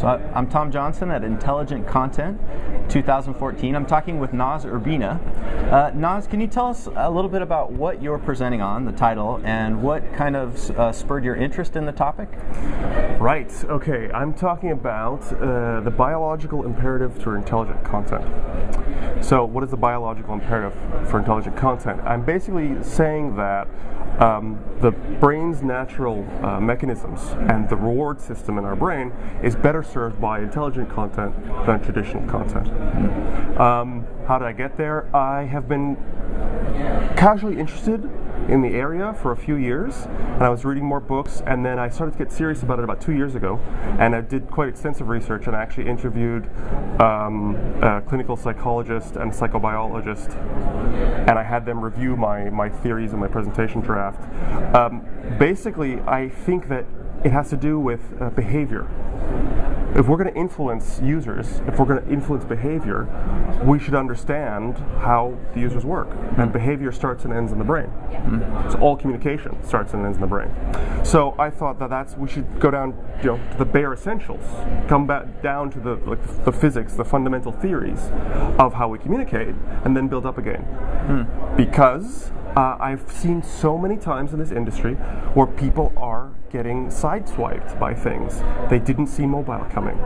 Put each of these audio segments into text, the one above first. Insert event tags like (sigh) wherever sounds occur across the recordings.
So I'm Tom Johnson at Intelligent Content 2014. I'm talking with Noz Urbina. Uh, Noz, can you tell us a little bit about what you're presenting on, the title, and what kind of uh, spurred your interest in the topic? Right, okay. I'm talking about uh, the biological imperative for intelligent content. So, what is the biological imperative for intelligent content? I'm basically saying that um, the brain's natural uh, mechanisms and the reward system in our brain is better served by intelligent content than traditional content. Um, how did I get there? I have been casually interested in the area for a few years, and I was reading more books, and then I started to get serious about it about two years ago, and I did quite extensive research, and I actually interviewed um, a clinical psychologist and psychobiologist, and I had them review my, my theories and my presentation draft. Um, basically, I think that it has to do with uh, behavior if we're going to influence users, if we're going to influence behavior, we should understand how the users work. And behavior starts and ends in the brain. Mm-hmm. So all communication starts and ends in the brain. So I thought that that's we should go down, you know, to the bare essentials, come back down to the like the physics, the fundamental theories of how we communicate, and then build up again. Mm. Because uh, I've seen so many times in this industry where people are getting sideswiped by things. They didn't see mobile coming.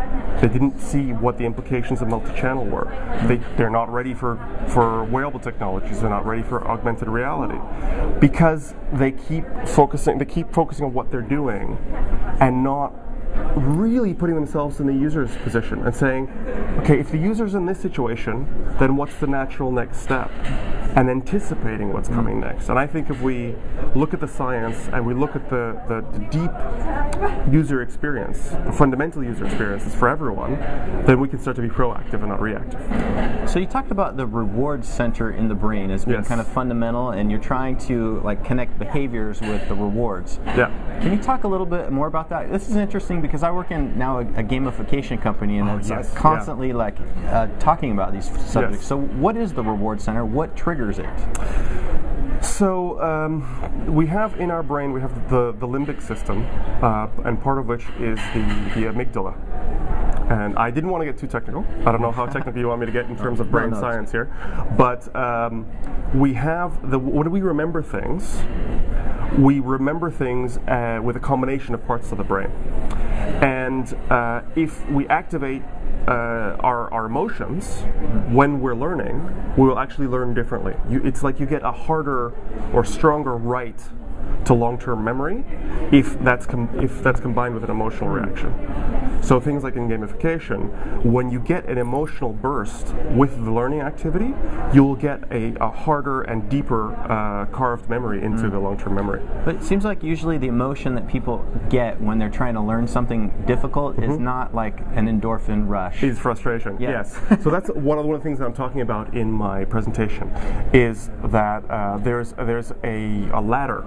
They didn't see what the implications of multi-channel were. They, they're not ready for, for wearable technologies. They're not ready for augmented reality because they keep focusing. They keep focusing on what they're doing and not really putting themselves in the user's position and saying, okay, if the user's in this situation, then what's the natural next step? And anticipating what's coming next. And I think if we look at the science and we look at the, the, deep user experience, the fundamental user experiences for everyone, then we can start to be proactive and not reactive. So you talked about the reward center in the brain as being yes. kind of fundamental, and you're trying to like connect behaviors with the rewards. Yeah. Can you talk a little bit more about that? This is interesting because I work in now a, a gamification company, and oh, it's yes. constantly yeah. like uh, talking about these subjects. Yes. So, what is the reward center? What triggers it? So um, we have in our brain we have the, the limbic system, uh, and part of which is the, the amygdala. And I didn't want to get too technical. I don't know how technical you want me to get in terms of brain no, no, science here, but um, we have the when do we remember things, we remember things uh, with a combination of parts of the brain. And uh, if we activate uh, our, our emotions when we're learning, we will actually learn differently. You, it's like you get a harder or stronger right to long-term memory if that's if that's combined with an emotional reaction. So things like in gamification, when you get an emotional burst with the learning activity, you'll get a, a harder and deeper uh, carved memory into mm. the long-term memory. But it seems like usually the emotion that people get when they're trying to learn something difficult mm-hmm. is not like an endorphin rush. It's frustration. Yeah. Yes. so that's (laughs) one of, the, one of the things that I'm talking about in my presentation is that uh, there's there's a, a ladder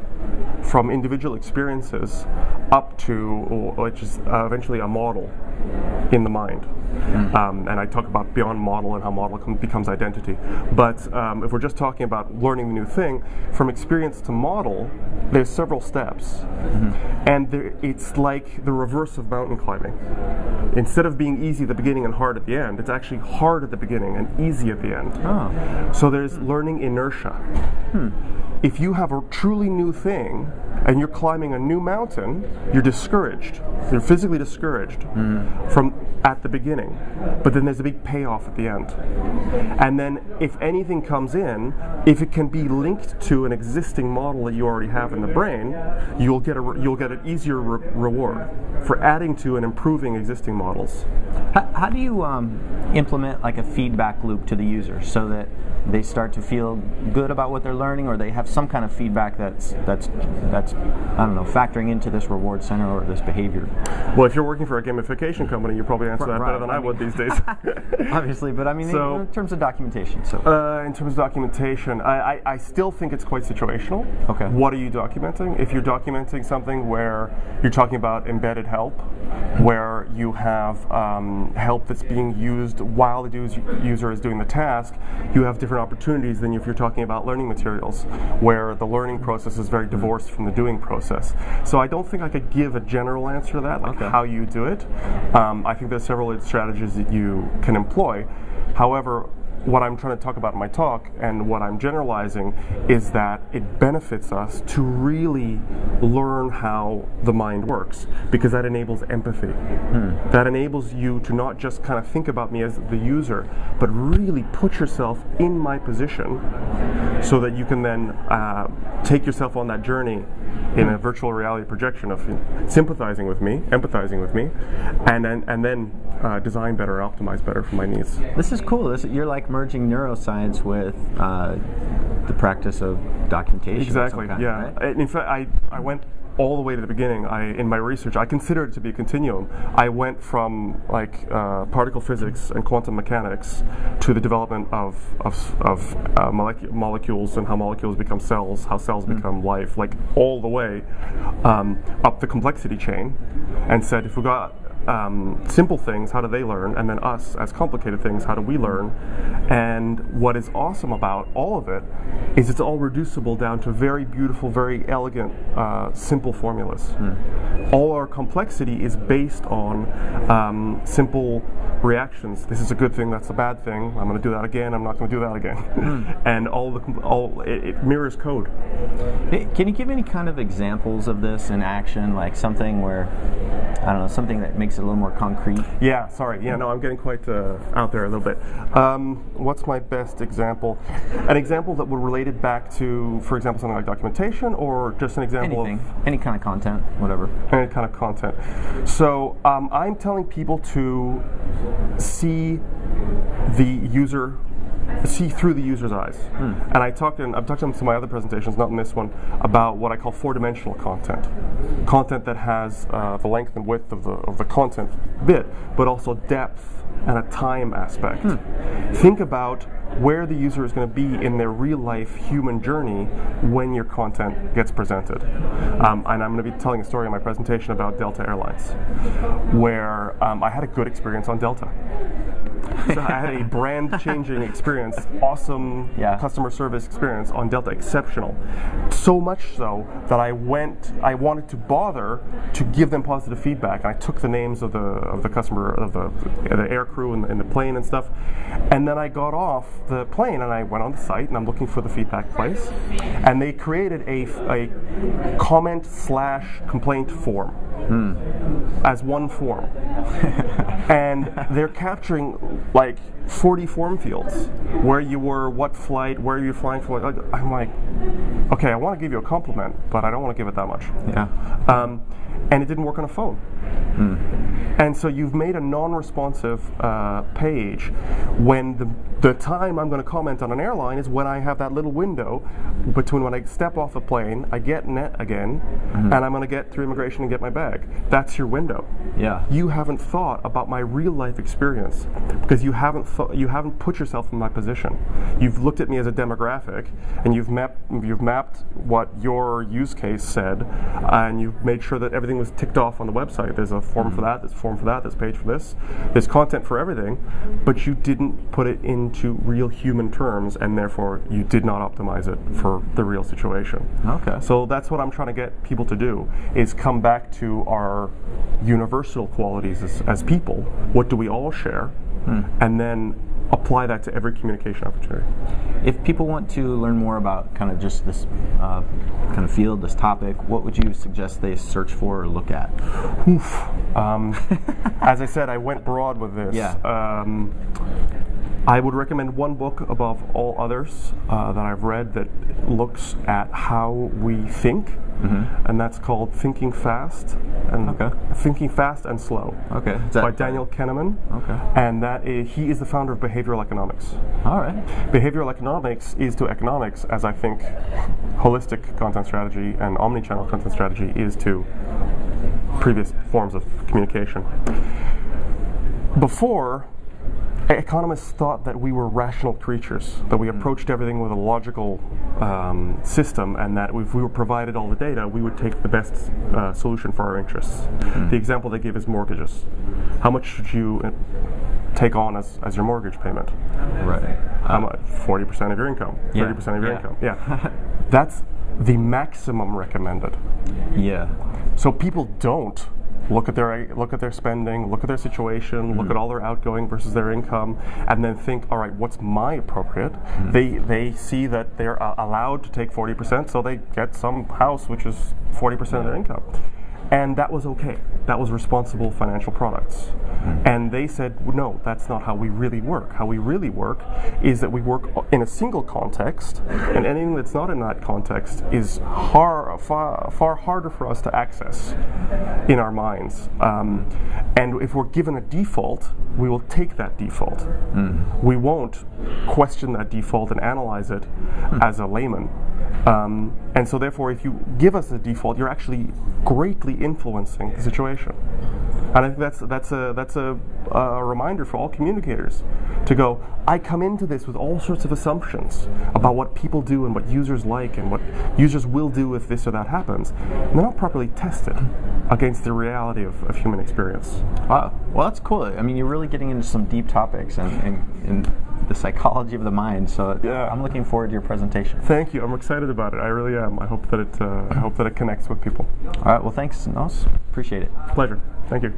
from individual experiences up to which is uh, eventually a model in the mind. Mm. Um, and I talk about beyond model and how model becomes identity. But um, if we're just talking about learning the new thing, from experience to model, there's several steps. Mm-hmm. And there, it's like the reverse of mountain climbing. Instead of being easy at the beginning and hard at the end, it's actually hard at the beginning and easy at the end. Oh. So there's learning inertia. Hmm if you have a truly new thing and you're climbing a new mountain, you're discouraged. You're physically discouraged mm. from at the beginning. But then there's a big payoff at the end. And then if anything comes in, if it can be linked to an existing model that you already have in the brain, you'll get a you'll get an easier re- reward for adding to and improving existing models. How, how do you um, implement like a feedback loop to the user so that they start to feel good about what they're learning or they have some kind of feedback that's that's that's I don't know factoring into this reward center or this behavior. Well, if you're working for a gamification company, you probably answer that right, better than I, I would these days. (laughs) Obviously, but I mean, so, in, in, terms of documentation. So, uh, in terms of documentation, I, I, I, still think it's quite situational. Okay. What are you documenting? If you're documenting something where you're talking about embedded help, where you have um, help that's being used while the user is doing the task, you have different different opportunities than if you're talking about learning materials, where the learning process is very divorced from the doing process. So I don't think I could give a general answer to that, like Okay. how you do it. Um, I think there's several strategies that you can employ. However, what I'm trying to talk about in my talk and what I'm generalizing is that it benefits us to really learn how the mind works because that enables empathy. That enables you to not just kind of think about me as the user, but really put yourself in my position so that you can then uh, take yourself on that journey in a virtual reality projection of sympathizing with me, empathizing with me, and then, and then uh, design better, optimize better for my needs. This is cool. This, you're like merging neuroscience with uh, the practice of documentation. Exactly. kind, yeah. right? In fact, I, I went all the way to the beginning. I in my research, I consider it to be a continuum. I went from like uh, particle physics and quantum mechanics to the development of of, of uh, molecu- molecules and how molecules become cells, how cells become life, like all the way um, up the complexity chain, and said if we got um, simple things, how do they learn? And then us, as complicated things, how do we learn? And what is awesome about all of it is it's all reducible down to very beautiful, very elegant, uh, simple formulas. All our complexity is based on um, simple reactions. This is a good thing. That's a bad thing. I'm going to do that again. I'm not going to do that again. (laughs) and all the all it, it mirrors code. Can you give any kind of examples of this in action, like something where, I don't know, something that makes it a little more concrete? Yeah, sorry. Yeah, no, I'm getting quite uh, out there a little bit. Um, what's my best example? An example that would relate it back to, for example, something like documentation, or just an example Anything, any kind of content, whatever. any kind of content. So um, I'm telling people to see the user see through the user's eyes. And I talked in I've talked in some of my other presentations, not in this one, about what I call four-dimensional content. Content that has uh, the length and width of the of the content bit, but also depth and a time aspect. Think about where the user is going to be in their real life human journey when your content gets presented. Um, and I'm going to be telling a story in my presentation about Delta Airlines, where um, I had a good experience on Delta. So (laughs) I had a brand changing experience, awesome Yeah. customer service experience on Delta, exceptional. So much so that I went, I wanted to bother to give them positive feedback. And I took the names of the of the customer, of the, the air crew the, in the plane and stuff. And then I got off the plane and I went on the site and I'm looking for the feedback place. And they created a, a comment slash complaint form hmm. as one form. (laughs) and they're capturing like 40 form fields where you were, what flight, where are you're flying for. Like, I'm like, okay, I want to give you a compliment, but I don't want to give it that much. Yeah. Um, and it didn't work on a phone. And so you've made a non-responsive uh, page when the, the time I'm going to comment on an airline is when I have that little window between when I step off a plane, I get net again, and I'm going to get through immigration and get my bag. That's your window. Yeah. You haven't thought about my real life experience because you haven't thought, you haven't put yourself in my position. You've looked at me as a demographic and you've mapped you've mapped what your use case said and you've made sure that everything was ticked off on the website. There's a form for hmm. that, there's a form for that, there's a page for this. There's content for everything, but you didn't put it into real human terms and therefore you did not optimize it for the real situation. Okay. So that's what I'm trying to get people to do is come back to our universal qualities as, as people. What do we all share? Hmm. And then apply that to every communication opportunity. If people want to learn more about kind of just this uh, kind of field, this topic, what would you suggest they search for or look at? Oof. Um, (laughs) as I said, I went broad with this. Yeah. Um, I would recommend one book above all others uh, that I've read that looks at how we think, and that's called Thinking Fast and Okay. Thinking Fast and Slow. Okay. That- by Daniel Kahneman. Okay. And that is, he is the founder of behavioral economics. All right. Behavioral economics is to economics as I think holistic content strategy and omni-channel content strategy is to previous forms of communication. Before, economists thought that we were rational creatures, that we approached everything with a logical um, system, and that if we were provided all the data, we would take the best uh, solution for our interests. The example they gave is mortgages. How much should you uh, take on as, as your mortgage payment. Right. How much? 40% of your income, 30% Yeah, of your yeah. income. Yeah. (laughs) That's the maximum recommended. Yeah. So people don't look at their look at their spending, look at their situation, look at all their outgoing versus their income, and then think, all right, what's my appropriate? They they see that they're uh, allowed to take forty percent, so they get some house which is forty percent of their income. And that was okay. That was responsible financial products. Hmm. And they said, no, that's not how we really work. How we really work is that we work in a single context, and anything that's not in that context is har- far, far harder for us to access in our minds. Um, and if we're given a default, we will take that default. Hmm. We won't question that default and analyze it hmm. as a layman. Um, and so, therefore, if you give us a default, you're actually greatly influencing the situation. And I think that's that's a that's a, a reminder for all communicators to go. I come into this with all sorts of assumptions about what people do and what users like and what users will do if this or that happens. And they're not properly tested against the reality of, of human experience. Wow. Well, that's cool. I mean, you're really getting into some deep topics and, and, and the psychology of the mind. So Yeah. I'm looking forward to your presentation. Thank you. I'm excited about it. I really am. I hope that it uh, I hope that it connects with people. All right. Well, thanks, Noz. Appreciate it. Pleasure. Thank you.